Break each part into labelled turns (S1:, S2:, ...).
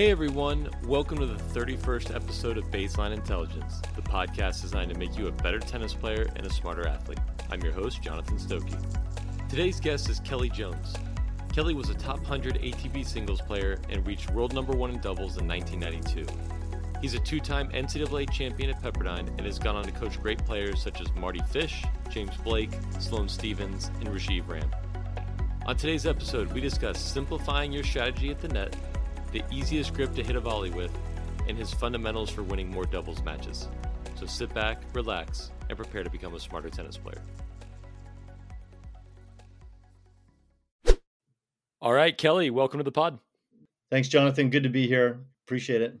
S1: Hey everyone, welcome to the 31st episode of Baseline Intelligence, the podcast designed to make you a better tennis player and a smarter athlete. I'm your host, Jonathan Stokke. Today's guest is Kelly Jones. Kelly was a top 100 ATP singles player and reached world number one in doubles in 1992. He's a two time NCAA champion at Pepperdine and has gone on to coach great players such as Mardy Fish, James Blake, Sloane Stephens, and Rajeev Ram. On today's episode, we discuss simplifying your strategy at the net the easiest grip to hit a volley with, and his fundamentals for winning more doubles matches. So sit back, relax, and prepare to become a smarter tennis player. All right, Kelly, welcome to the pod.
S2: Thanks, Jonathan. Good to be here. Appreciate it.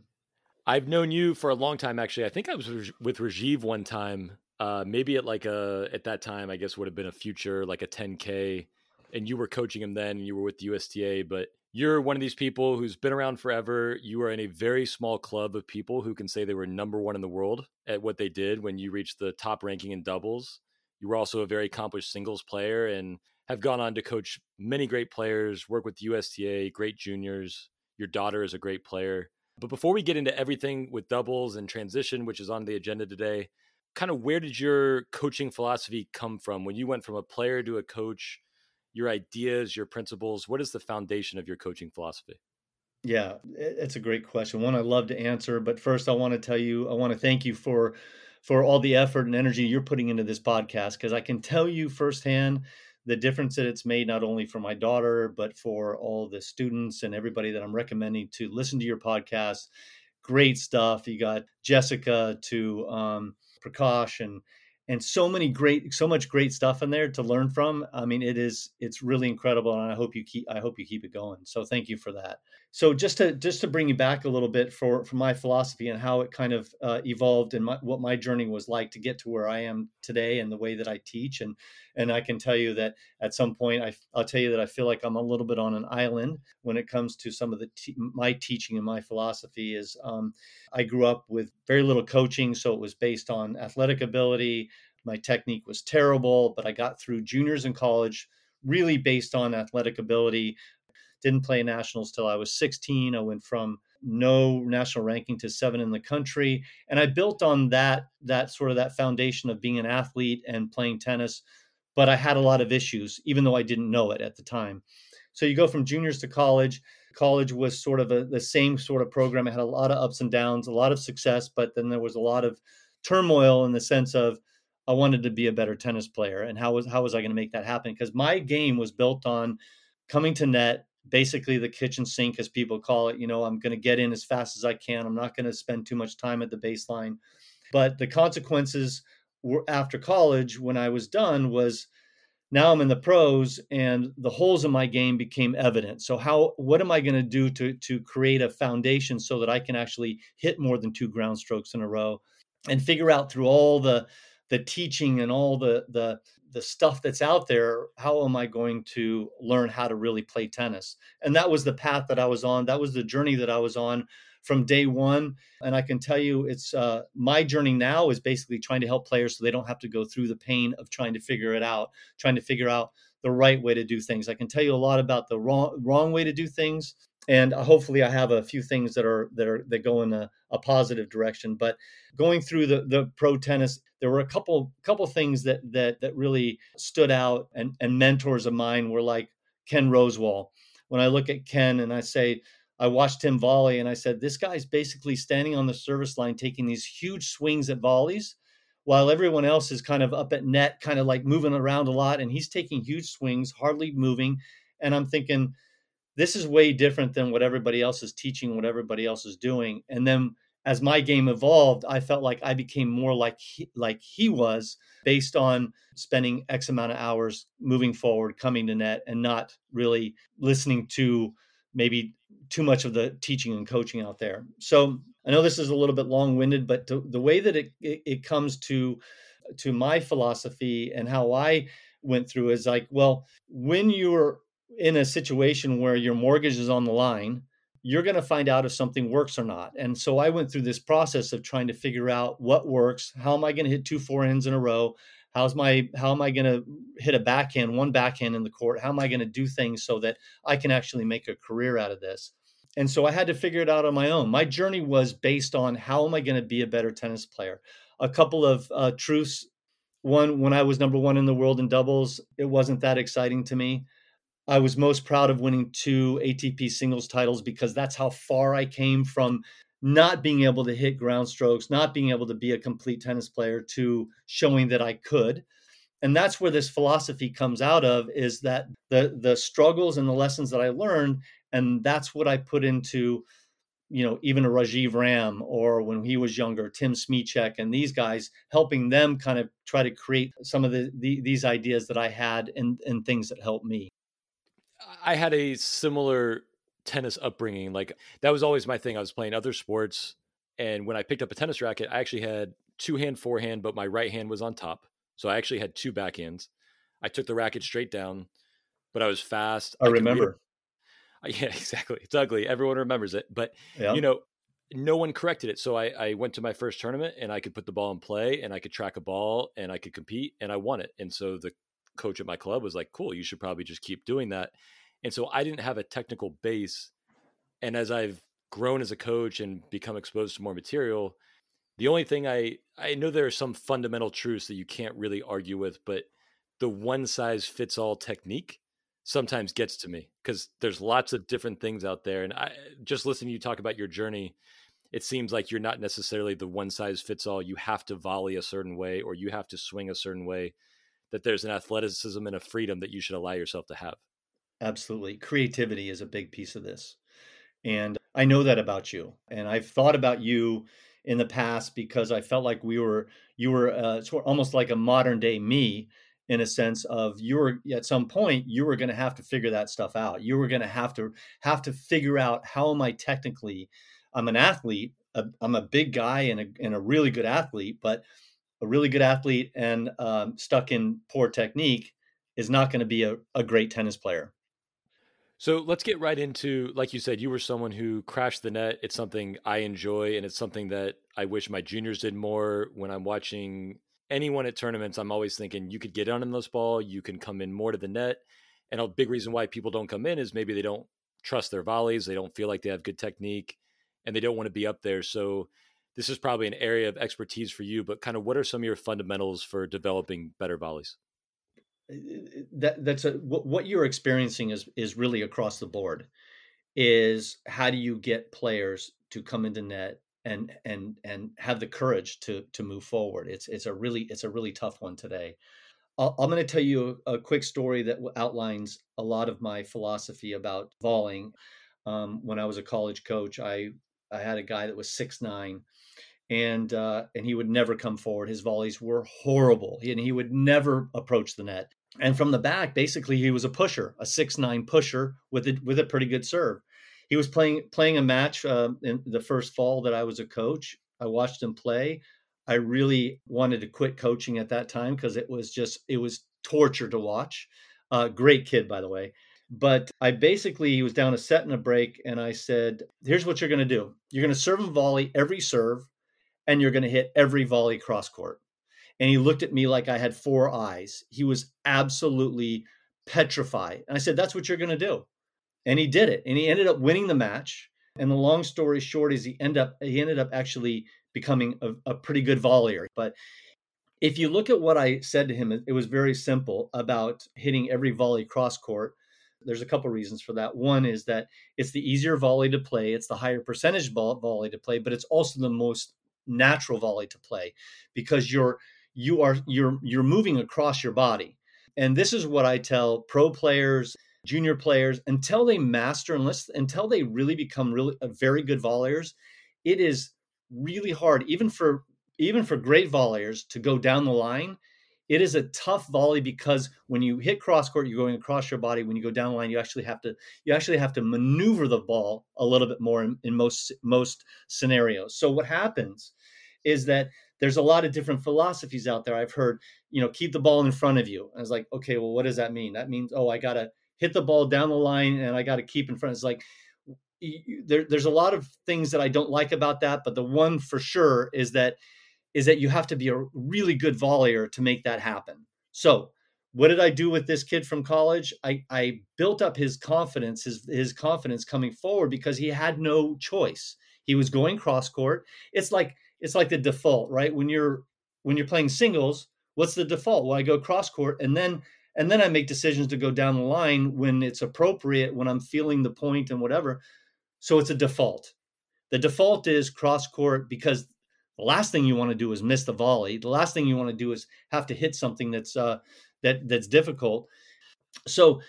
S1: I've known you for a long time, actually. I think I was with Rajeev one time. Uh, maybe at like a at that time, I guess would have been a future like a 10k, and you were coaching him then, and you were with the USTA. But you're one of these people who's been around forever. You are in a very small club of people who can say they were number one in the world at what they did when you reached the top ranking in doubles. You were also a very accomplished singles player and have gone on to coach many great players, work with USTA, great juniors. Your daughter is a great player. But before we get into everything with doubles and transition, which is on the agenda today, kind of where did your coaching philosophy come from when you went from a player to a coach? Your ideas, your principles? What is the foundation of your coaching philosophy?
S2: Yeah, it's a great question. One I love to answer, but first I want to tell you, I want to thank you for for all the effort and energy you're putting into this podcast because I can tell you firsthand the difference that it's made not only for my daughter but for all the students and everybody that I'm recommending to listen to your podcast. Great stuff. You got Jessica to um, Prakash and and so many great so much great stuff in there to learn from. I mean it is it's really incredible and i hope you keep i hope you keep it going. So thank you for that so just to just to bring you back a little bit for for my philosophy and how it kind of uh, evolved and my, what my journey was like to get to where i am today and the way that i teach and and i can tell you that at some point I, i'll tell you that i feel like i'm a little bit on an island when it comes to some of the my teaching and my philosophy is um, i grew up with very little coaching so it was based on athletic ability my technique was terrible, but I got through juniors in college really based on athletic ability. Didn't play nationals till I was 16. I went from no national ranking to seven in the country, and I built on that that sort of that foundation of being an athlete and playing tennis. But I had a lot of issues, even though I didn't know it at the time. So you go from juniors to college. College was sort of a, the same sort of program. It had a lot of ups and downs, a lot of success, but then there was a lot of turmoil in the sense of I wanted to be a better tennis player, and how was how was I going to make that happen? Because my game was built on coming to net, basically the kitchen sink, as people call it. You know, I'm going to get in as fast as I can. I'm not going to spend too much time at the baseline. But the consequences were after college, when I was done, was now I'm in the pros, and the holes in my game became evident. So how what am I going to do to to create a foundation so that I can actually hit more than two ground strokes in a row, and figure out through all the the teaching and all the the the stuff that's out there how am i going to learn how to really play tennis? And that was the path that i was on that was the journey that i was on from day one and i can tell you it's uh, my journey now is basically trying to help players so they don't have to go through the pain of trying to figure it out trying to figure out the right way to do things. I can tell you a lot about the wrong wrong way to do things and uh, hopefully i have a few things that are that are that go in a, a positive direction but going through the the pro tennis there were a couple couple things that that that really stood out and and mentors of mine were like ken rosewall. When i look at ken and i say i watched him volley and i said this guy's basically standing on the service line taking these huge swings at volleys while everyone else is kind of up at net kind of like moving around a lot and he's taking huge swings hardly moving. And i'm thinking this is way different than what everybody else is teaching, what everybody else is doing. And then as my game evolved, I felt like I became more like he, like he was based on spending X amount of hours moving forward, coming to net, and not really listening to maybe too much of the teaching and coaching out there. So I know this is a little bit long winded, but to, the way that it, it, it comes to to my philosophy and how I went through is like, well, when you're in a situation where your mortgage is on the line, you're going to find out if something works or not. And so I went through this process of trying to figure out what works. How am I going to hit two forehands in a row? How's my how am I going to hit a backhand, one backhand in the court? How am I going to do things so that I can actually make a career out of this? And so I had to figure it out on my own. My journey was based on how am I going to be a better tennis player? A couple of uh, truths. One, when I was number one in the world in doubles, it wasn't that exciting to me. I was most proud of winning two ATP singles titles because that's how far I came from not being able to hit ground strokes, not being able to be a complete tennis player to showing that I could. And that's where this philosophy comes out of is that the the struggles and the lessons that I learned and that's what I put into you know even a Rajeev Ram or when he was younger Tim Smyczek and these guys helping them kind of try to create some of the, the these ideas that I had and and things that helped me.
S1: I had a similar tennis upbringing. Like that was always my thing. I was playing other sports, and when I picked up a tennis racket, I actually had two hand forehand, but my right hand was on top. So I actually had two backhands. I took the racket straight down, but I was fast.
S2: I, I remember.
S1: yeah, exactly. It's ugly. Everyone remembers it, but yeah. you know, no one corrected it. So I, I went to my first tournament and I could put the ball in play and I could track a ball and I could compete and I won it. And so the coach at my club was like, cool, you should probably just keep doing that. And so I didn't have a technical base. And as I've grown as a coach and become exposed to more material, the only thing I I know there are some fundamental truths that you can't really argue with, but the one size fits all technique sometimes gets to me because there's lots of different things out there. And I just listening to you talk about your journey, it seems like you're not necessarily the one size fits all. You have to volley a certain way or you have to swing a certain way. That there's an athleticism and a freedom that you should allow yourself to have.
S2: Absolutely. Creativity is a big piece of this. And I know that about you. And I've thought about you in the past because I felt like we were, you were uh, sort of almost like a modern day me in a sense of you were at some point you were going to have to figure that stuff out. You were going to have to have to figure out how am I technically, I'm an athlete, i am a big guy and a, and a really good athlete, but a really good athlete and um, stuck in poor technique is not going to be a, a great tennis player
S1: so let's get right into, like you said, you were someone who crashed the net. It's something I enjoy, and it's something that I wish my juniors did more. When I'm watching anyone at tournaments, I'm always thinking you could get on in this ball, you can come in more to the net. And a big reason why people don't come in is maybe they don't trust their volleys, they don't feel like they have good technique, and they don't want to be up there. So this is probably an area of expertise for you, but kind of what are some of your fundamentals for developing better volleys?
S2: that that's a what you're experiencing is is really across the board is how do you get players to come into net and and and have the courage to to move forward? It's it's a really it's a really tough one today. I am going to tell you a, a, quick story that outlines a lot of my philosophy about volleying. Um, when i was a college coach i i had a guy that was six nine and uh, and he would never come forward. His volleys were horrible, and he would never approach the net. And from the back, basically, he was a pusher, a six nine pusher with a, with a pretty good serve. He was playing playing a match uh, in the first fall that I was a coach. I watched him play. I really wanted to quit coaching at that time because it was just it was torture to watch. Uh, great kid, by the way. But I basically he was down a set and a break, and I said, "Here's what you're going to do. You're going to serve him volley every serve, and you're going to hit every volley cross court." and he looked at me like I had four eyes. He was absolutely petrified. And I said, That's what you're going to do. And he did it. And he ended up winning the match. And the long story short is he ended up he ended up actually becoming a, a pretty good volleyer. But if you look at what I said to him, it was very simple about hitting every volley cross court. There's a couple reasons for that. One is that it's the easier volley to play, it's the higher percentage volley to play, but it's also the most natural volley to play because you're you are you're you're moving across your body. And this is what I tell pro players, junior players, until they master unless until they really become really a very good volleyers, it is really hard, even for even for great volleyers to go down the line. It is a tough volley because when you hit cross court, you're going across your body. When you go down line, you actually have to you actually have to maneuver the ball a little bit more in, in most most scenarios. So what happens is that there's a lot of different philosophies out there. I've heard, you know, keep the ball in front of you. I was like, okay, well, what does that mean? That means, oh, I got to hit the ball down the line and I got to keep in front. It's like, there, there's a lot of things that I don't like about that, but the one for sure is that is that you have to be a really good volleyer to make that happen. So what did I do with this kid from college? I, I built up his confidence, his his confidence coming forward because he had no choice. He was going cross court. It's like it's like the default, right? When you're when you're playing singles, what's the default? Well, I go cross court and then and then I make decisions to go down the line when it's appropriate, when I'm feeling the point and whatever. So it's a default. The default is cross court because the last thing you want to do is miss the volley. The last thing you want to do is have to hit something that's uh, that that's difficult. So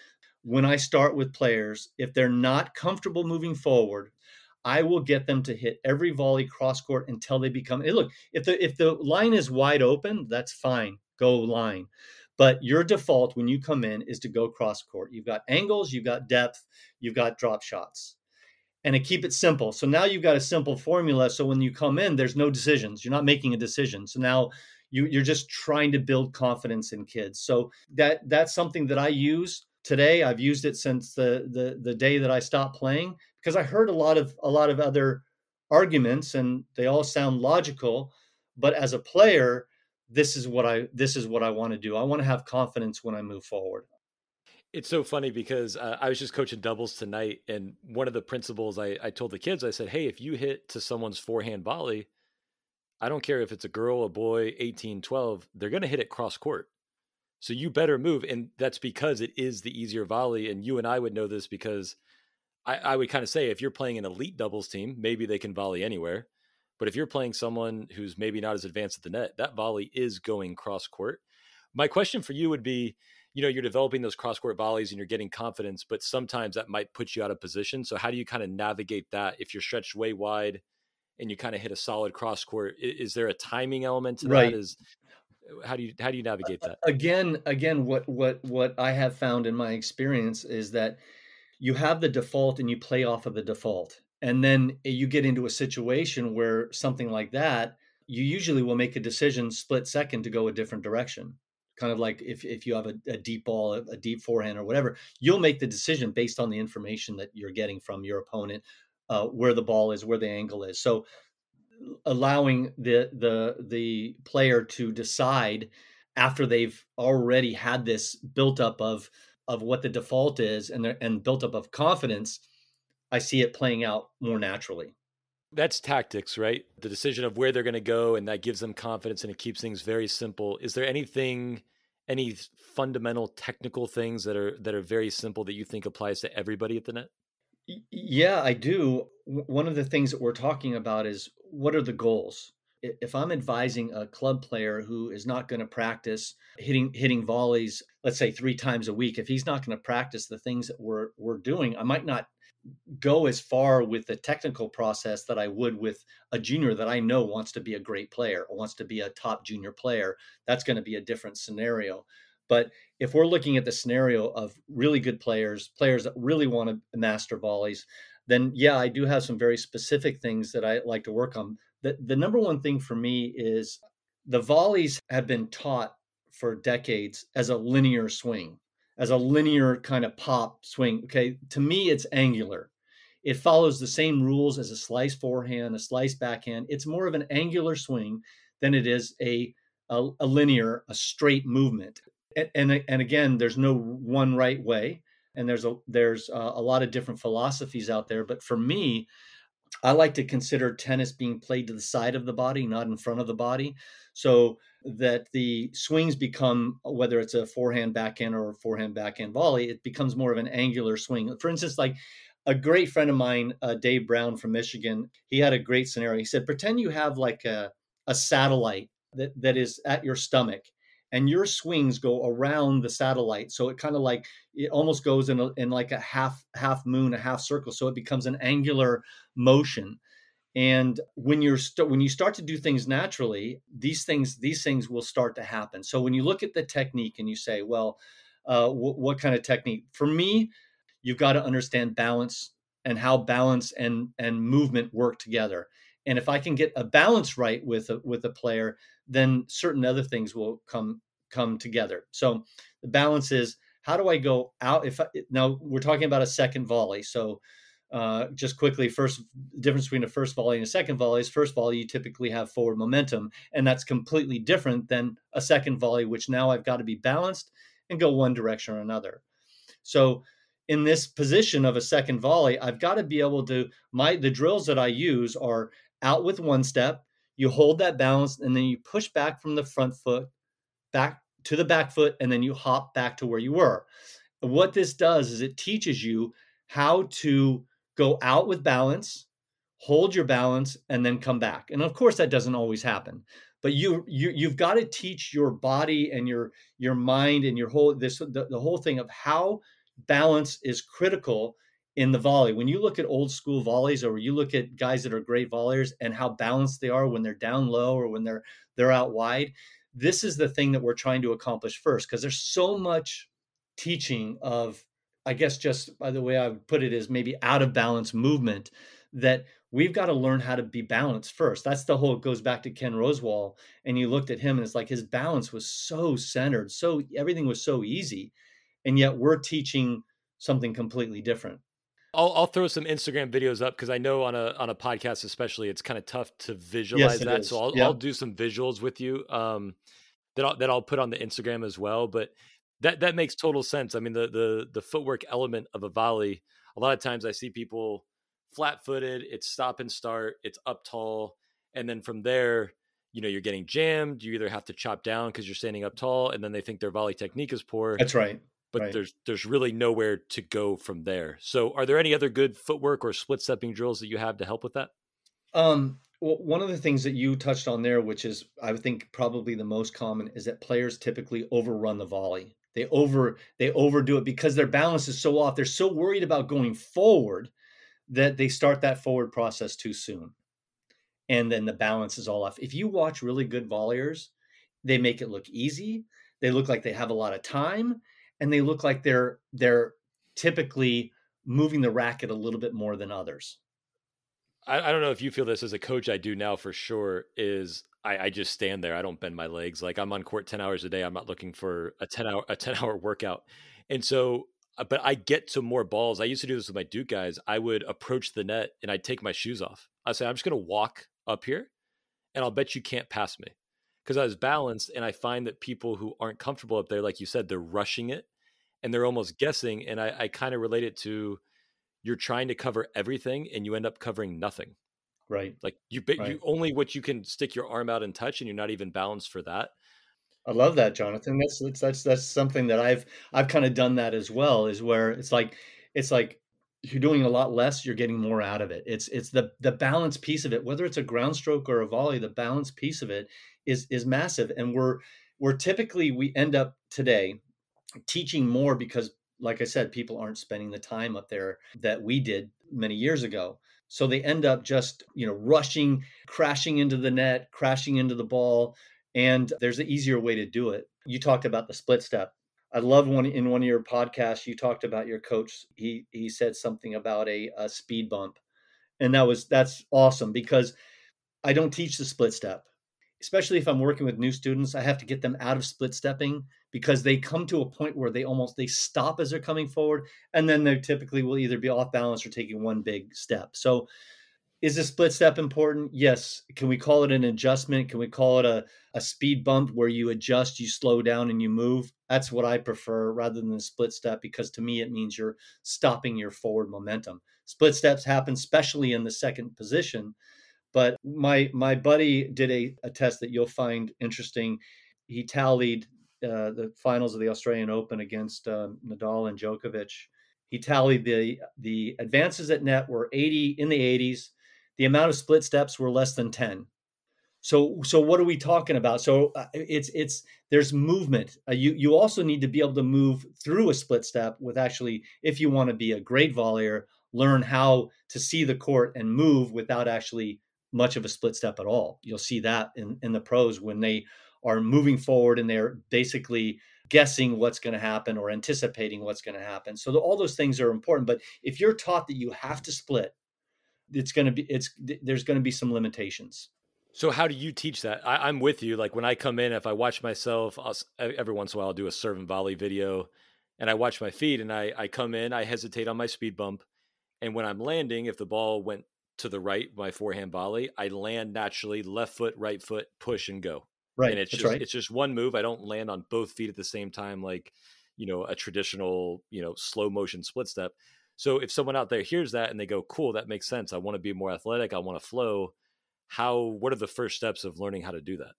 S2: when I start with players, if they're not comfortable moving forward, I will get them to hit every volley cross court until they become. Look, if the if the line is wide open, that's fine. Go line. But your default when you come in is to go cross court. You've got angles, you've got depth, you've got drop shots. And to keep it simple. So now you've got a simple formula. So when you come in, there's no decisions. You're not making a decision. So now you, you're just trying to build confidence in kids. So that that's something that I use today. I've used it since the the the day that I stopped playing because I heard a lot of a lot of other arguments and they all sound logical, but as a player, this is what I this is what I want to do. I want to have confidence when I move forward.
S1: It's so funny because uh, I was just coaching doubles tonight, and one of the principles I, I told the kids, I said, "Hey, if you hit to someone's forehand volley, I don't care if it's a girl, a boy, 18, 12, they're going to hit it cross court. So you better move. And that's because it is the easier volley. And you and I would know this because I, I would kind of say if you're playing an elite doubles team, maybe they can volley anywhere. But if you're playing someone who's maybe not as advanced at the net, that volley is going cross court. My question for you would be you know, you're developing those cross court volleys and you're getting confidence, but sometimes that might put you out of position. So, how do you kind of navigate that if you're stretched way wide and you kind of hit a solid cross court is there a timing element to right. that is uh, how do you how do you navigate that
S2: again again what what what i have found in my experience is that you have the default and you play off of the default and then you get into a situation where something like that you usually will make a decision split second to go a different direction kind of like if, if you have a, a deep ball a, a deep forehand or whatever you'll make the decision based on the information that you're getting from your opponent uh, where the ball is, where the angle is. So allowing the the the player to decide after they've already had this built up of of what the default is and and built up of confidence, I see it playing out more naturally.
S1: That's tactics, right? The decision of where they're going to go, and that gives them confidence, and it keeps things very simple. Is there anything, any fundamental technical things that are that are very simple that you think applies to everybody at the net?
S2: Yeah, I do. One of the things that we're talking about is what are the goals? If I'm advising a club player who is not going to practice hitting hitting volleys, let's say three times a week, if he's not going to practice the things that we're we're doing, I might not go as far with the technical process that I would with a junior that I know wants to be a great player or wants to be a top junior player. That's going to be a different scenario. But if we're looking at the scenario of really good players, players that really want to master volleys, then yeah, I do have some very specific things that I like to work on. The, the number one thing for me is the volleys have been taught for decades as a linear swing, as a linear kind of pop swing. Okay, to me, it's angular. It follows the same rules as a slice forehand, a slice backhand. It's more of an angular swing than it is a, a, a linear, a straight movement and, and, and again there's no one right way and there's a there's a, a lot of different philosophies out there but for me i like to consider tennis being played to the side of the body not in front of the body so that the swings become whether it's a forehand backhand or a forehand backhand volley it becomes more of an angular swing. For instance like a great friend of mine uh, dave brown from michigan he had a great scenario. He said pretend you have like a, a satellite that, that is at your stomach and your swings go around the satellite. So it kind of like it almost goes in, a, in like a half half moon a half circle. So it becomes an angular motion and when you're st- when you start to do things naturally these things these things will start to happen so when you look at the technique and you say well uh, w- what kind of technique for me you've got to understand balance and how balance and and movement work together and if i can get a balance right with a, with a player then certain other things will come come together. So the balance is how do I go out? If I, now we're talking about a second volley, so uh, just quickly, first difference between a first volley and a second volley is first volley you typically have forward momentum, and that's completely different than a second volley, which now I've got to be balanced and go one direction or another. So in this position of a second volley, I've got to be able to my the drills that I use are out with one step, you hold that balance and then you push back from the front foot back to the back foot and then you hop back to where you were. What this does is it teaches you how to go out with balance, hold your balance and then come back. And of course that doesn't always happen. But you you you've got to teach your body and your your mind and your whole this the, the whole thing of how balance is critical in the volley. When you look at old school volleys or you look at guys that are great volleyers and how balanced they are when they're down low or when they're they're out wide, this is the thing that we're trying to accomplish first because there's so much teaching of I guess just by the way I would put it is maybe out of balance movement that we've got to learn how to be balanced first. That's the whole it goes back to Ken Rosewall and you looked at him and it's like his balance was so centered, so everything was so easy and yet we're teaching something completely different.
S1: I'll, I'll throw some Instagram videos up because I know on a on a podcast especially it's kind of tough to visualize yes, that. Is. So I'll, yeah. I'll do some visuals with you um, that I'll, that I'll put on the Instagram as well. But that that makes total sense. I mean the the the footwork element of a volley. A lot of times I see people flat footed. It's stop and start. It's up tall, and then from there, you know, you're getting jammed. You either have to chop down because you're standing up tall, and then they think their volley technique is poor.
S2: That's right
S1: but
S2: right.
S1: there's there's really nowhere to go from there. So, are there any other good footwork or split stepping drills that you have to help with that?
S2: Um, well, one of the things that you touched on there, which is I think probably the most common, is that players typically overrun the volley. They over they overdo it because their balance is so off. They're so worried about going forward that they start that forward process too soon, and then the balance is all off. If you watch really good volleyers, they make it look easy. They look like they have a lot of time and they look like they're they're typically moving the racket a little bit more than others.
S1: I, I, don't know if you feel this as a coach. I do now for sure. Is I, I, just stand there. I don't bend my legs. Like I'm on court ten hours a day. I'm not looking for a ten hour a ten hour workout. And so, uh, but I get to more balls. I used to do this with my Duke guys. I would approach the net and I'd take my shoes off. I say I'm just going to walk up here, and I'll bet you can't pass me because I was balanced. And I find that people who aren't comfortable up there, like you said, they're rushing it and they're almost guessing. And I, I kind of relate it to you're trying to cover everything and you end up covering nothing.
S2: Right.
S1: Like you, right. you only what you can stick your arm out and touch, and you're not even balanced for that.
S2: I love that, Jonathan. That's that's that's, that's something that I've I've kind of done that as well. Is where it's like it's like you're doing a lot less, you're getting more out of it. It's it's the the balance piece of it, whether it's a ground stroke or a volley. The balance piece of it is is massive, and we're we're typically we end up today teaching more because like I said, people aren't spending the time up there that we did many years ago. So they end up just, you know, rushing, crashing into the net, crashing into the ball. And there's an easier way to do it. You talked about the split step. I love one in one of your podcasts, you talked about your coach. He he said something about a, a speed bump. And that was that's awesome because I don't teach the split step especially if I'm working with new students, I have to get them out of split stepping because they come to a point where they almost they stop as they're coming forward and then they typically will either be off balance or taking one big step. So is a split step important? Yes. Can we call it an adjustment? Can we call it a, a speed bump where you adjust, you slow down and you move? That's what I prefer rather than a split step because to me it means you're stopping your forward momentum. Split steps happen especially in the second position but my my buddy did a, a test that you'll find interesting. He tallied uh, the finals of the Australian Open against uh, Nadal and Djokovic. He tallied the the advances at net were 80 in the 80s. The amount of split steps were less than 10. So so what are we talking about? So uh, it's it's there's movement. Uh, you you also need to be able to move through a split step with actually if you want to be a great volleyer, learn how to see the court and move without actually much of a split step at all. You'll see that in, in the pros when they are moving forward and they're basically guessing what's going to happen or anticipating what's going to happen. So the, all those things are important. But if you're taught that you have to split, it's going to be it's there's going to be some limitations.
S1: So how do you teach that? I, am with you. Like when I come in, if I watch myself, I'll, every once in a while I'll do a serve and volley video, and I watch my feet, and I I come in, I hesitate on my speed bump, and when I'm landing, if the ball went to the right, my forehand volley, I land naturally, left foot, right foot, push and go.
S2: Right.
S1: And it's
S2: just
S1: right.
S2: it's
S1: just one move. I don't land on both feet at the same time like you know a traditional you know slow motion split step so if someone out there hears that and they go cool that makes sense i want to be more athletic i want to flow how what are the first steps of learning how to do that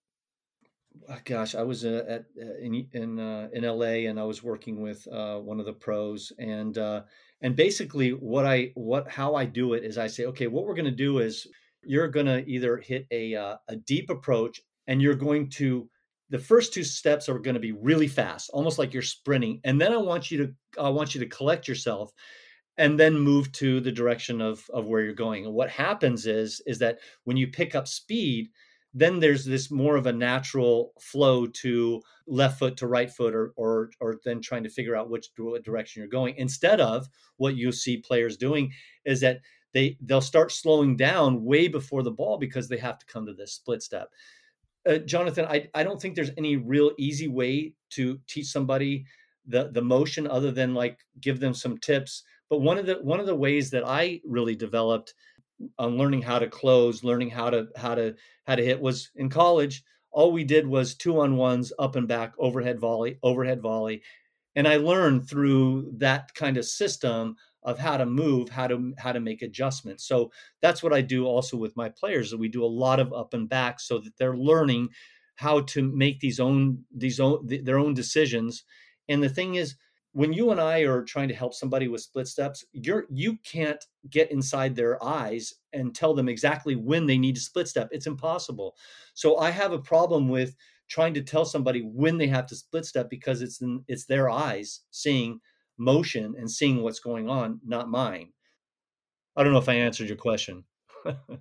S2: uh, gosh i was uh, at uh, in in, uh, in la and i was working with uh, one of the pros and uh, and basically what i what how i do it is i say okay what we're going to do is you're going to either hit a uh, a deep approach and you're going to the first two steps are going to be really fast almost like you're sprinting. And then i want you to i want you to collect yourself and then move to the direction of of where you're going. And what happens is is that when you pick up speed then there's this more of a natural flow to left foot to right foot or or or then trying to figure out which direction you're going instead of what you see players doing is that they they'll start slowing down way before the ball because they have to come to this split step. Uh, jonathan I, I don't think there's any real easy way to teach somebody the the motion other than like give them some tips but one of the one of the ways that I really developed on learning how to close, learning how to how to how to hit was in college. All we did was two on ones, up and back, overhead volley, overhead volley, and I learned through that kind of system of how to move, how to how to make adjustments. So that's what I do also with my players. We do a lot of up and back so that they're learning how to make these own these own their own decisions. And the thing is, when you and I are trying to help somebody with split steps, you're you can't get inside their eyes and tell them exactly when they need to split step. It's impossible. So I have a problem with trying to tell somebody when they have to split step because it's in, it's their eyes seeing motion and seeing what's going on, not mine. I don't know if I answered your question.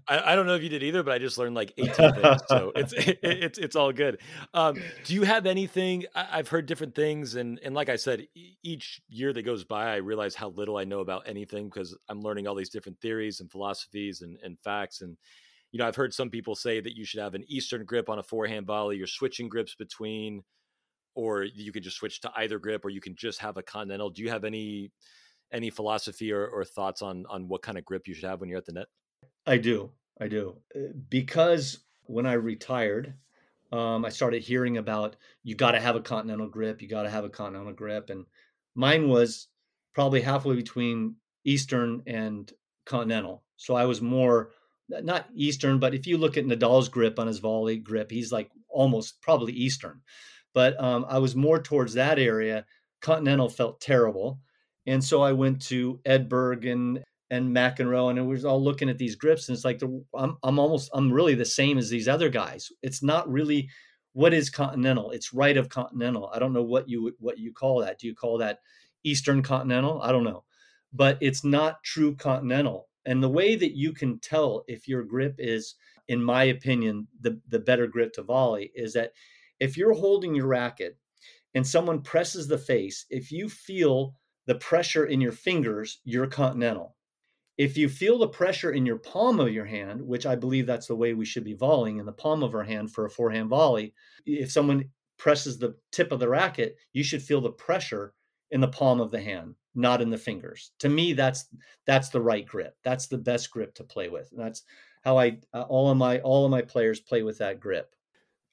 S1: I, I, don't know if you did either, but I just learned like 18 things, so it's it, it's it's all good. Um, do you have anything? I, have heard different things, and and like I said, each year that goes by, I realize how little I know about anything because I'm learning all these different theories and philosophies and and facts. And you know, I've heard some people say that you should have an Eastern grip on a forehand volley. You're switching grips between, or you could just switch to either grip, or you can just have a continental. Do you have any any philosophy or, or thoughts on on what kind of grip you should have when you're at the net?
S2: I do. I do. Uh, because when I retired, um, I started hearing about you got to have a continental grip, you got to have a continental grip. And mine was probably halfway between Eastern and continental. So I was more, not Eastern, but if you look at Nadal's grip on his volley grip, he's like almost probably Eastern. But um, I was more towards that area. Continental felt terrible. And so I went to Edberg and and McEnroe, and it was all looking at these grips, and it's like the, I'm I'm almost I'm really the same as these other guys. It's not really what is continental. It's right of continental. I don't know what you what you call that. Do you call that Eastern continental? I don't know, but it's not true continental. And the way that you can tell if your grip is, in my opinion, the the better grip to volley is that if you're holding your racket and someone presses the face, if you feel the pressure in your fingers, you're continental if you feel the pressure in your palm of your hand, which I believe that's the way we should be volleying in the palm of our hand for a forehand volley, if someone presses the tip of the racket, you should feel the pressure in the palm of the hand, not in the fingers. To me, that's that's the right grip. That's the best grip to play with. And that's how I uh, all of my all of my players play with that grip.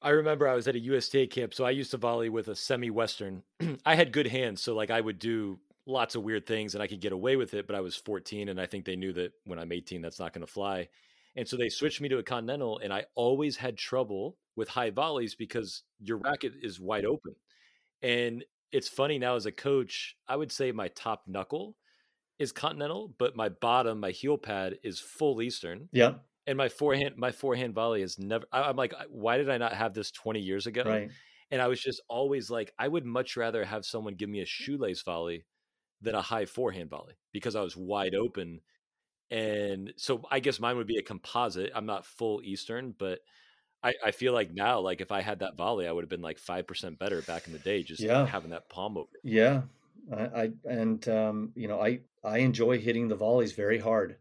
S1: I remember I was at a USTA camp, so I used to volley with a semi-western. I had good hands, so like I would do lots of weird things and I could get away with it, but I was 14 and I think they knew that when I'm 18 that's not going to fly. And so they switched me to a continental and I always had trouble with high volleys because your racket is wide open. And it's funny now as a coach, I would say my top knuckle is continental, but my bottom, my heel pad is full eastern.
S2: Yeah.
S1: And my forehand my forehand volley is never I'm like why did I not have this 20 years ago?
S2: Right.
S1: And I was just always like I would much rather have someone give me a shoelace volley than a high forehand volley because I was wide open. And so I guess mine would be a composite. I'm not full Eastern, but I, I feel like now, like if I had that volley, I would have been like five percent better back in the day, just yeah. having that palm over.
S2: Yeah, I, I and um, you know I I enjoy hitting the volleys very hard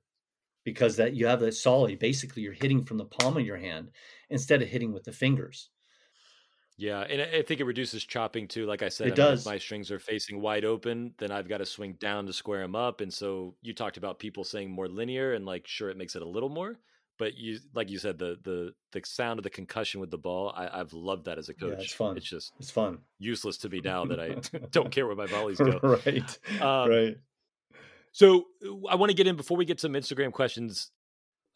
S2: because that you have that solid. Basically, you're hitting from the palm of your hand instead of hitting with the fingers.
S1: Yeah, and I think it reduces chopping too. Like I said,
S2: it I does.
S1: Mean, my strings are facing wide open, then I've got to swing down to square them up. And so you talked about people saying more linear, and like, sure, it makes it a little more, but you like you said the the the sound of the concussion with the ball I, i've loved that as a coach
S2: yeah, it's fun
S1: it's just
S2: it's fun
S1: useless to me now that i don't care where my volleys go
S2: right um, right
S1: so i want to get in before we get some instagram questions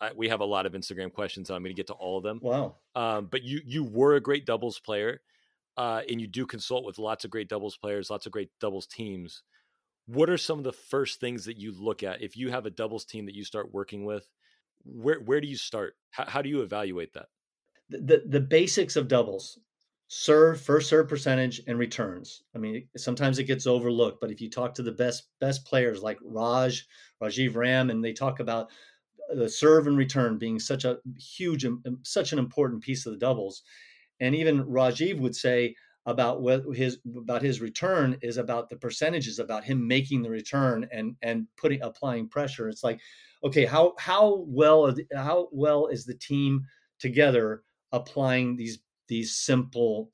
S1: I, we have a lot of instagram questions i'm going to get to all of them.
S2: Wow.
S1: Um, but you you were a great doubles player uh, and you do consult with lots of great doubles players lots of great doubles teams. What are some of the first things that you look at? If you have a doubles team that you start working with where where do you start? How, how do you evaluate that?
S2: The, the, the basics of doubles serve first serve percentage and returns. I mean sometimes it gets overlooked but if you talk to the best best players like raj rajeev ram and they talk about the serve and return being such a huge such an important piece of the doubles. And even rajeev would say about what his about his return is about the percentages about him making the return and and putting applying pressure. It's like okay how how well how well is the team together applying these these simple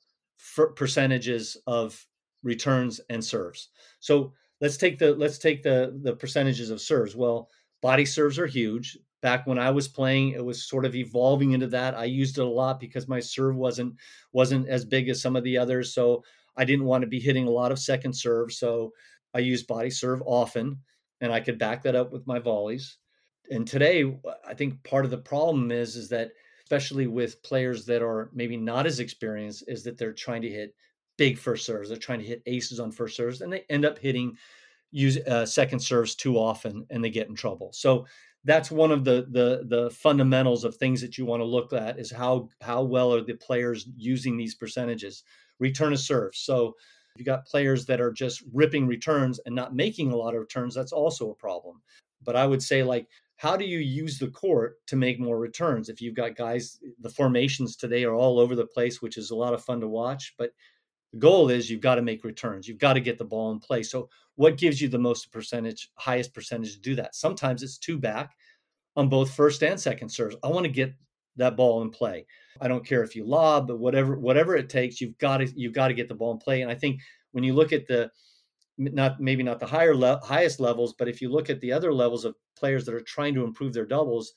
S2: percentages of returns and serves? So let's take the let's take the the percentages of serves. Well body serves are huge back when I was playing, it was sort of evolving into that. I used it a lot because my serve wasn't wasn't as big as some of the others, so I didn't want to be hitting a lot of second serve. So I used body serve often, and I could back that up with my volleys. And today, I think part of the problem is is that especially with players that are maybe not as experienced, is that they're trying to hit big first serves. They're trying to hit aces on first serves, and they end up hitting use uh, second serves too often, and they get in trouble. So that's one of the the the fundamentals of things that you want to look at is how how well are the players using these percentages? Return a serve so you got players that are just ripping returns and not making a lot of returns that's also a problem. But i would say like how do you use the court to make more returns? If you've got guys the formations today are all over the place which is a lot of fun to watch but the goal is you've got to make returns you've got to get the ball in play. So what gives you the most percentage highest percentage to do that? Sometimes it's two back on both first and second serves. I want to get that ball in play. I don't care if you lob but whatever whatever it takes you've got to you've got to get the ball in play. And i think when you look at the not maybe not the higher le- highest levels but if you look at the other levels of players that are trying to improve their doubles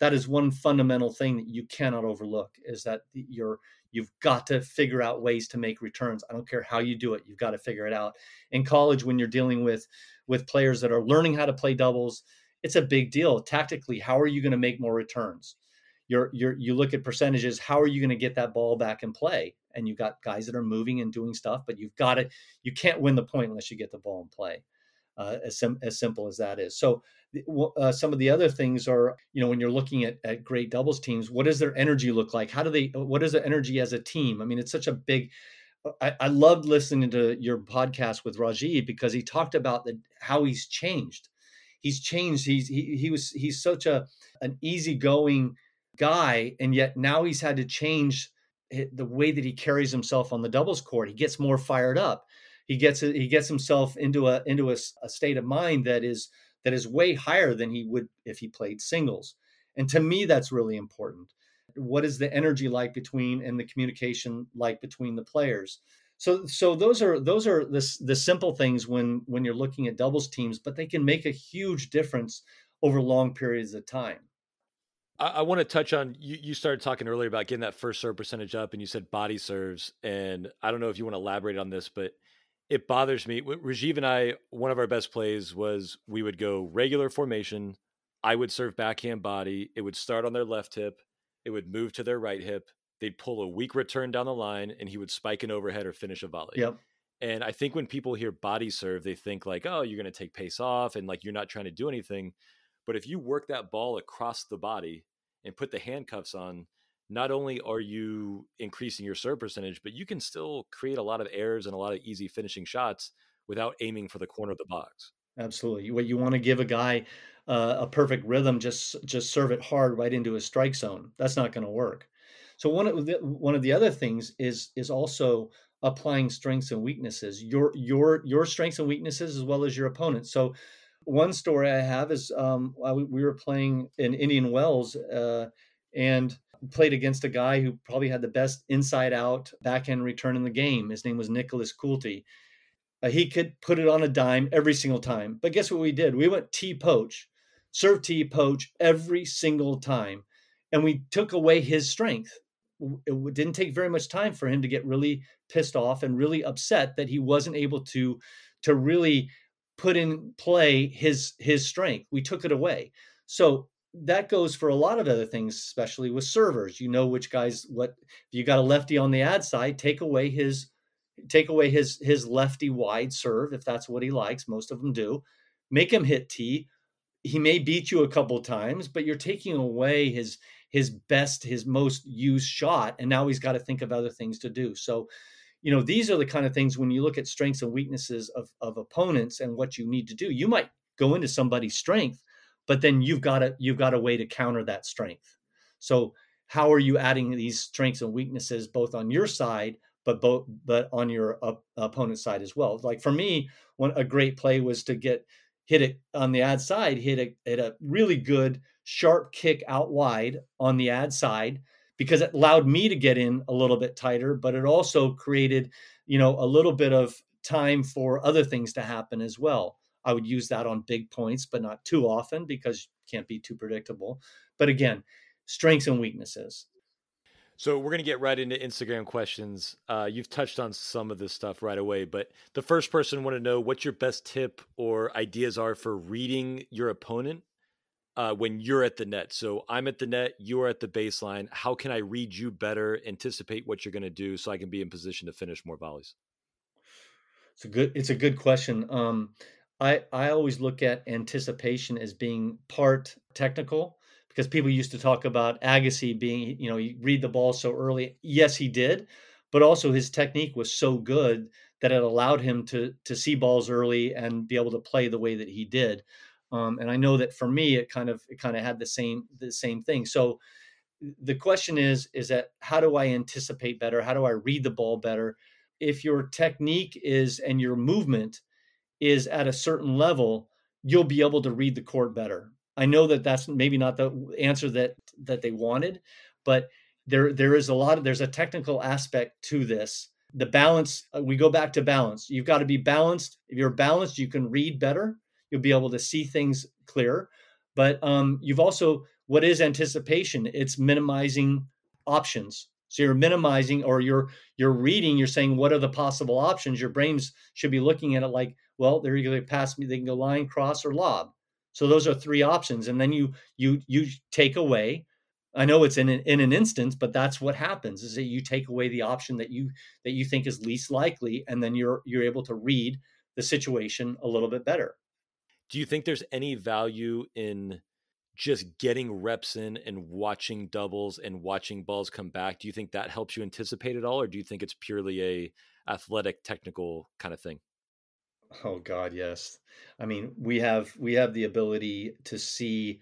S2: that is one fundamental thing that you cannot overlook is that you're you've got to figure out ways to make returns. I don't care how you do it you've got to figure it out. In college when you're dealing with with players that are learning how to play doubles it's a big deal. Tactically how are you going to make more returns? You're, you're you look at percentages how are you going to get that ball back in play? And you've got guys that are moving and doing stuff but you've got to you can't win the point unless you get the ball in play uh, as, sim- as simple as that is. So uh, some of the other things are you know when you're looking at, at great doubles teams what does their energy look like how do they what is their energy as a team i mean it's such a big I, I loved listening to your podcast with Rajeev because he talked about the, how he's changed. He's changed. He's he, he was he's such a an easygoing guy, and yet now he's had to change the way that he carries himself on the doubles court. He gets more fired up. He gets he gets himself into a into a, a state of mind that is that is way higher than he would if he played singles. And to me, that's really important. What is the energy like between and the communication like between the players? So, so those are those are the the simple things when when you're looking at doubles teams, but they can make a huge difference over long periods of time.
S1: I, I want to touch on you. You started talking earlier about getting that first serve percentage up, and you said body serves, and I don't know if you want to elaborate on this, but it bothers me. Rajeev and I, one of our best plays was we would go regular formation. I would serve backhand body. It would start on their left hip. It would move to their right hip. They'd pull a weak return down the line, and he would spike an overhead or finish a volley.
S2: Yep.
S1: And I think when people hear body serve, they think like, oh, you're going to take pace off and like you're not trying to do anything. But if you work that ball across the body and put the handcuffs on, not only are you increasing your serve percentage, but you can still create a lot of errors and a lot of easy finishing shots without aiming for the corner of the box.
S2: Absolutely. What you want to give a guy uh, a perfect rhythm, just just serve it hard right into his strike zone. That's not going to work. So one of the, one of the other things is is also applying strengths and weaknesses. Your your your strengths and weaknesses as well as your opponent. So one story I have is um, we were playing in Indian Wells uh, and played against a guy who probably had the best inside out backhand return in the game. His name was Nicklas Kulti. Uh, he could put it on a dime every single time. But guess what we did? We went T poach, serve T poach every single time. and we took away his strength. It didn't take very much time for him to get really pissed off and really upset that he wasn't able to to really put in play his his strength. We took it away. So that goes for a lot of other things, especially with servers. You know which guys what if you got a lefty on the ad side, take away his take away his his lefty wide serve if that's what he likes. Most of them do. Make him hit T. He may beat you a couple times, but you're taking away his his best, his most used shot, and now he's got to think of other things to do. So, you know, these are the kind of things when you look at strengths and weaknesses of of opponents and what you need to do. You might go into somebody's strength, but then you've got a you've got a way to counter that strength. So, how are you adding these strengths and weaknesses both on your side but both but on your op- opponent's side as well. Like for me, one a great play was to get hit it on the ad side, hit a hit a really good sharp kick out wide on the ad side because it allowed me to get in a little bit tighter, but it also created, you know, a little bit of time for other things to happen as well. I would use that on big points, but not too often because you can't be too predictable. But again, strengths and weaknesses.
S1: So we're going to get right into Instagram questions. Uh, you've touched on some of this stuff right away, but the first person want to know what your best tip or ideas are for reading your opponent uh, when you're at the net. So I'm at the net, you're at the baseline. How can I read you better, anticipate what you're going to do, so I can be in position to finish more volleys?
S2: It's a good. It's a good question. Um, I I always look at anticipation as being part technical because people used to talk about Agassi being, you know, you read the ball so early. Yes, he did, but also his technique was so good that it allowed him to to see balls early and be able to play the way that he did. Um, and I know that for me, it kind of it kind of had the same the same thing. So the question is is that how do I anticipate better? How do I read the ball better? If your technique is and your movement is at a certain level, you'll be able to read the court better. I know that that's maybe not the answer that that they wanted, but there there is a lot of there's a technical aspect to this. The balance uh, we go back to balance. You've got to be balanced. If you're balanced, you can read better. You'll be able to see things clearer. But um, you've also what is anticipation? It's minimizing options. So you're minimizing or you're you're reading, you're saying what are the possible options? Your brains should be looking at it like, well, they're either pass me, they can go line, cross, or lob. So those are three options, and then you you you take away. I know it's in an, in an instance, but that's what happens: is that you take away the option that you that you think is least likely, and then you're you're able to read the situation a little bit better.
S1: Do you think there's any value in just getting reps in and watching doubles and watching balls come back? Do you think that helps you anticipate it all, or do you think it's purely a athletic, technical kind of thing?
S2: Oh God, yes. I mean, we have we have the ability to see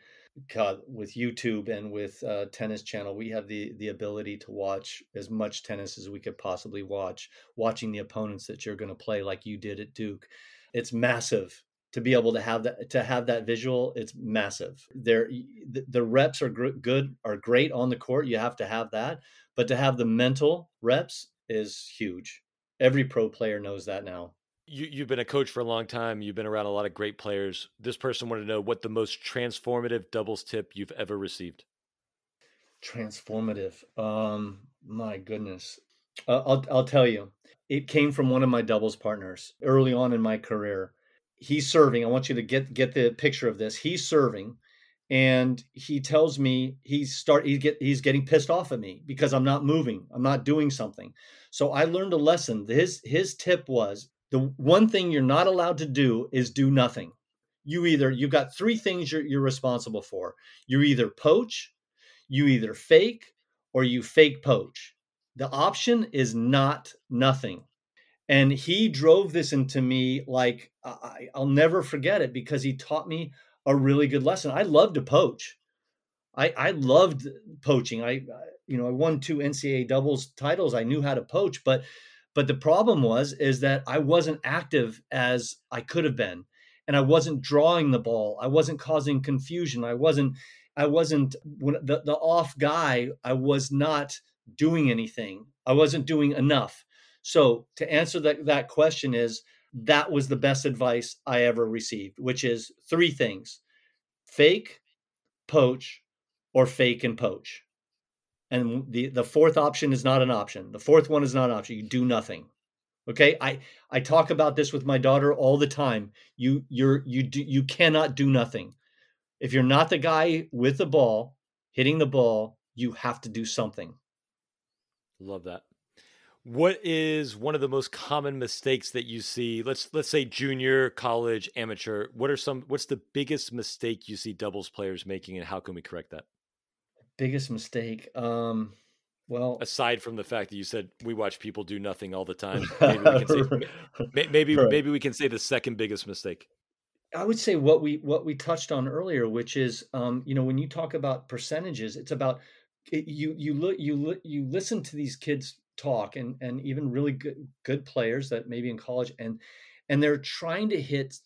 S2: God, with YouTube and with uh, Tennis Channel, we have the the ability to watch as much tennis as we could possibly watch. Watching the opponents that you're going to play, like you did at Duke, it's massive to be able to have that to have that visual. It's massive. There, the, the reps are gr- good, are great on the court. You have to have that, but to have the mental reps is huge. Every pro player knows that now
S1: you, you've been a coach for a long time. You've been around a lot of great players. This person wanted to know what the most transformative doubles tip you've ever received.
S2: Transformative. Um, my goodness. Uh, I'll I'll tell you. It came from one of my doubles partners early on in my career. He's serving. I want you to get get the picture of this. He's serving, and he tells me he's start he get he's getting pissed off at me because I'm not moving. I'm not doing something. So I learned a lesson. His his tip was the one thing you're not allowed to do is do nothing. You either you've got three things you're, you're responsible for. You either poach, you either fake, or you fake poach. The option is not nothing. And he drove this into me like I, I'll never forget it because he taught me a really good lesson. I love to poach. I, I loved poaching. I, uh, you know, I won two NCAA doubles titles. I knew how to poach, but but the problem was is that I wasn't active as I could have been, and I wasn't drawing the ball. I wasn't causing confusion. I wasn't. I wasn't the the off guy. I was not doing anything. I wasn't doing enough. So to answer that that question is that was the best advice I ever received, which is three things: fake, poach, or fake and poach. And the, the fourth option is not an option. The fourth one is not an option. You do nothing. Okay. I, I talk about this with my daughter all the time. You you're you do you cannot do nothing. If you're not the guy with the ball, hitting the ball, you have to do something.
S1: Love that. What is one of the most common mistakes that you see? Let's let's say junior, college, amateur. What are some what's the biggest mistake you see doubles players making and how can we correct that?
S2: Biggest mistake. Um well,
S1: aside from the fact that you said we watch people do nothing all the time, maybe we can say, maybe, right. maybe we can say the second biggest mistake.
S2: I would say what we what we touched on earlier, which is, um, you know, when you talk about percentages, it's about it, you you look you look you listen to these kids talk and and even really good good players that maybe in college and and they're trying to hit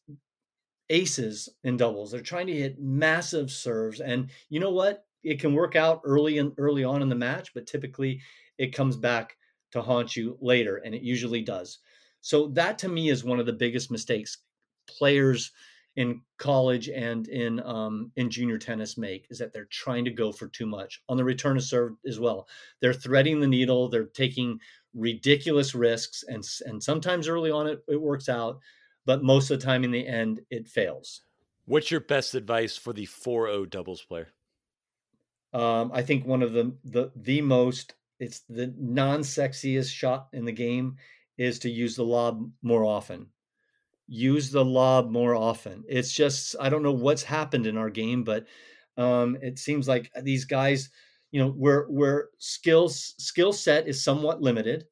S2: aces in doubles. They're trying to hit massive serves, and you know what? It can work out early and early on in the match, but typically it comes back to haunt you later, and it usually does. So that to me is one of the biggest mistakes players in college and in um, in junior tennis make is that they're trying to go for too much on the return of serve as well. They're threading the needle. They're taking ridiculous risks, and and sometimes early on it, it works out, but most of the time in the end it fails.
S1: What's your best advice for the 4-0 doubles player?
S2: Um, I think one of the the the most it's the non-sexiest shot in the game is to use the lob more often use the lob more often. It's just I don't know what's happened in our game, but um, it seems like these guys, you know, where where skills skill set is somewhat limited.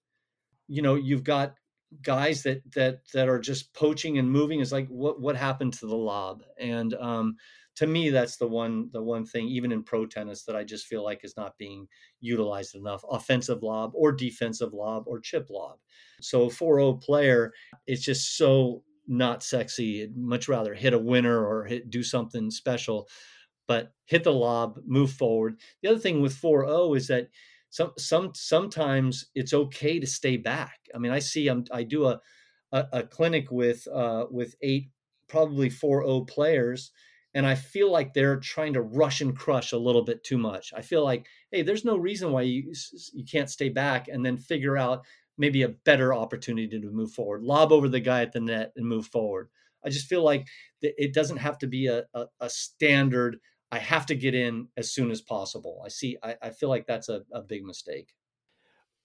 S2: You know, you've got guys that that that are just poaching and moving. Is like what what happened to the lob? And um, to me, that's the one the one thing, even in pro tennis, that I just feel like is not being utilized enough. Offensive lob or defensive lob or chip lob. So 4-0 player, it's just so not sexy. I'd much rather hit a winner or hit do something special, but hit the lob, move forward. The other thing with 4-0 is that some some sometimes it's okay to stay back. I mean, I see I'm, I do a, a, a clinic with uh, with eight probably 4-0 players and I feel like they're trying to rush and crush a little bit too much. I feel like, hey, there's no reason why you you can't stay back and then figure out maybe a better opportunity to move forward. Lob over the guy at the net and move forward. I just feel like it doesn't have to be a, a, a standard. I have to get in as soon as possible. I see. I, I feel like that's a, a big mistake.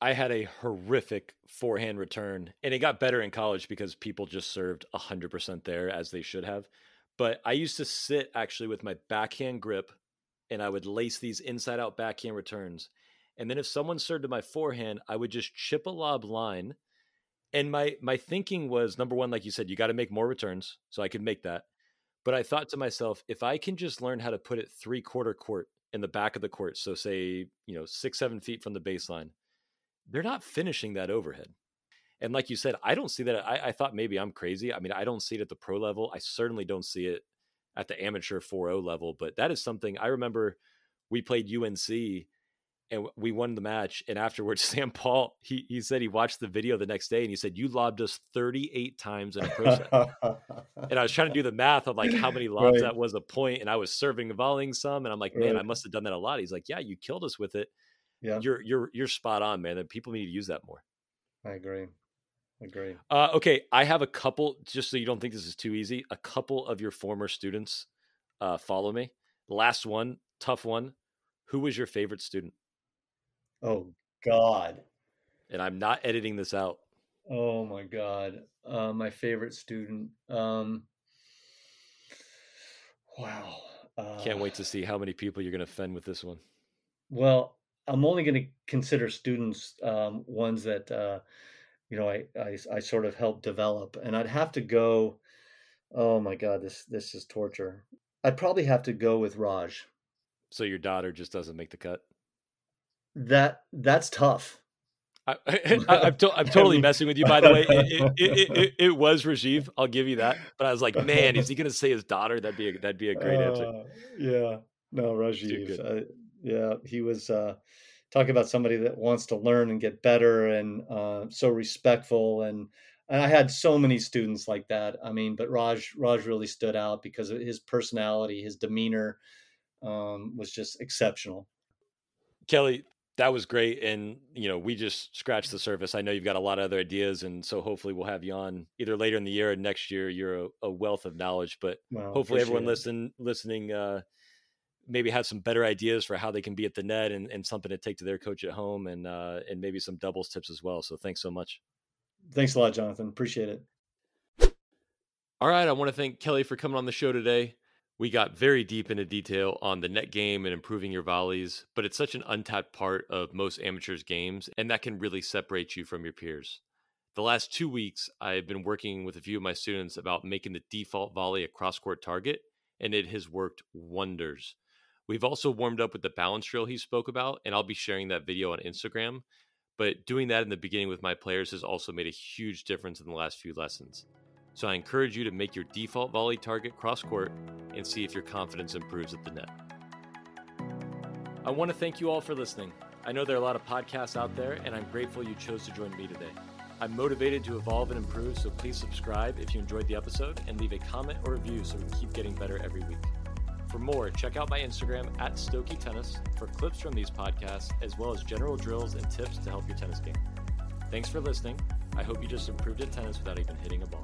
S1: I had a horrific forehand return, and it got better in college because people just served 100% there as they should have. But I used to sit actually with my backhand grip and I would lace these inside out backhand returns. And then if someone served to my forehand, I would just chip a lob line. And my my thinking was number one, like you said, you got to make more returns. So I could make that. But I thought to myself, if I can just learn how to put it three quarter court in the back of the court, so say, you know, six, seven feet from the baseline, they're not finishing that overhead. And like you said, I don't see that. I, I thought maybe I'm crazy. I mean, I don't see it at the pro level. I certainly don't see it at the amateur 4 0 level, but that is something I remember we played UNC and we won the match. And afterwards, Sam Paul he he said he watched the video the next day and he said you lobbed us 38 times in a pro set. and I was trying to do the math of like how many lobs right. that was a point, and I was serving and volleying some, and I'm like, man, right. I must have done that a lot. He's like, yeah, you killed us with it. Yeah, you're you're you're spot on, man. And people need to use that more.
S2: I agree. I agree.
S1: Uh, okay, I have a couple. Just so you don't think this is too easy, a couple of your former students uh, follow me. Last one, tough one. Who was your favorite student?
S2: Oh God.
S1: And I'm not editing this out.
S2: Oh my God. Uh, my favorite student. Um, wow.
S1: Uh, Can't wait to see how many people you're going to offend with this one.
S2: Well, I'm only going to consider students um, ones that uh, you know I, I I sort of helped develop, and I'd have to go. Oh my God, this this is torture. I'd probably have to go with Raj.
S1: So your daughter just doesn't make the cut
S2: that that's tough.
S1: I, am to, totally messing with you, by the way. It, it, it, it, was Rajeev. I'll give you that. But I was like, man, is he going to say his daughter? That'd be a, that'd be a great uh, answer.
S2: Yeah, no, Rajeev. Yeah, he was uh, talking about somebody that wants to learn and get better, and uh, so respectful. And and I had so many students like that. I mean, but Raj Raj really stood out because of his personality, his demeanor um, was just exceptional.
S1: Kelly, that was great. And, you know, we just scratched the surface. I know you've got a lot of other ideas. And so hopefully we'll have you on either later in the year or next year. You're a, a wealth of knowledge, but well, hopefully everyone listen, listening, uh, maybe have some better ideas for how they can be at the net and, and something to take to their coach at home and, uh, and maybe some doubles tips as well. So thanks so much.
S2: Thanks a lot, Jonathan. Appreciate it.
S1: All right. I want to thank Kelly for coming on the show today. We got very deep into detail on the net game and improving your volleys, but it's such an untapped part of most amateurs' games, and that can really separate you from your peers. The last two weeks, I've been working with a few of my students about making the default volley a cross court target, and it has worked wonders. We've also warmed up with the balance drill he spoke about, and I'll be sharing that video on Instagram. But doing that in the beginning with my players has also made a huge difference in the last few lessons. So I encourage you to make your default volley target cross court and see if your confidence improves at the net. I want to thank you all for listening. I know there are a lot of podcasts out there, and I'm grateful you chose to join me today. I'm motivated to evolve and improve, so please subscribe if you enjoyed the episode and leave a comment or review so we keep getting better every week. For more, check out my Instagram at Stokke Tennis for clips from these podcasts, as well as general drills and tips to help your tennis game. Thanks for listening. I hope you just improved at tennis without even hitting a ball.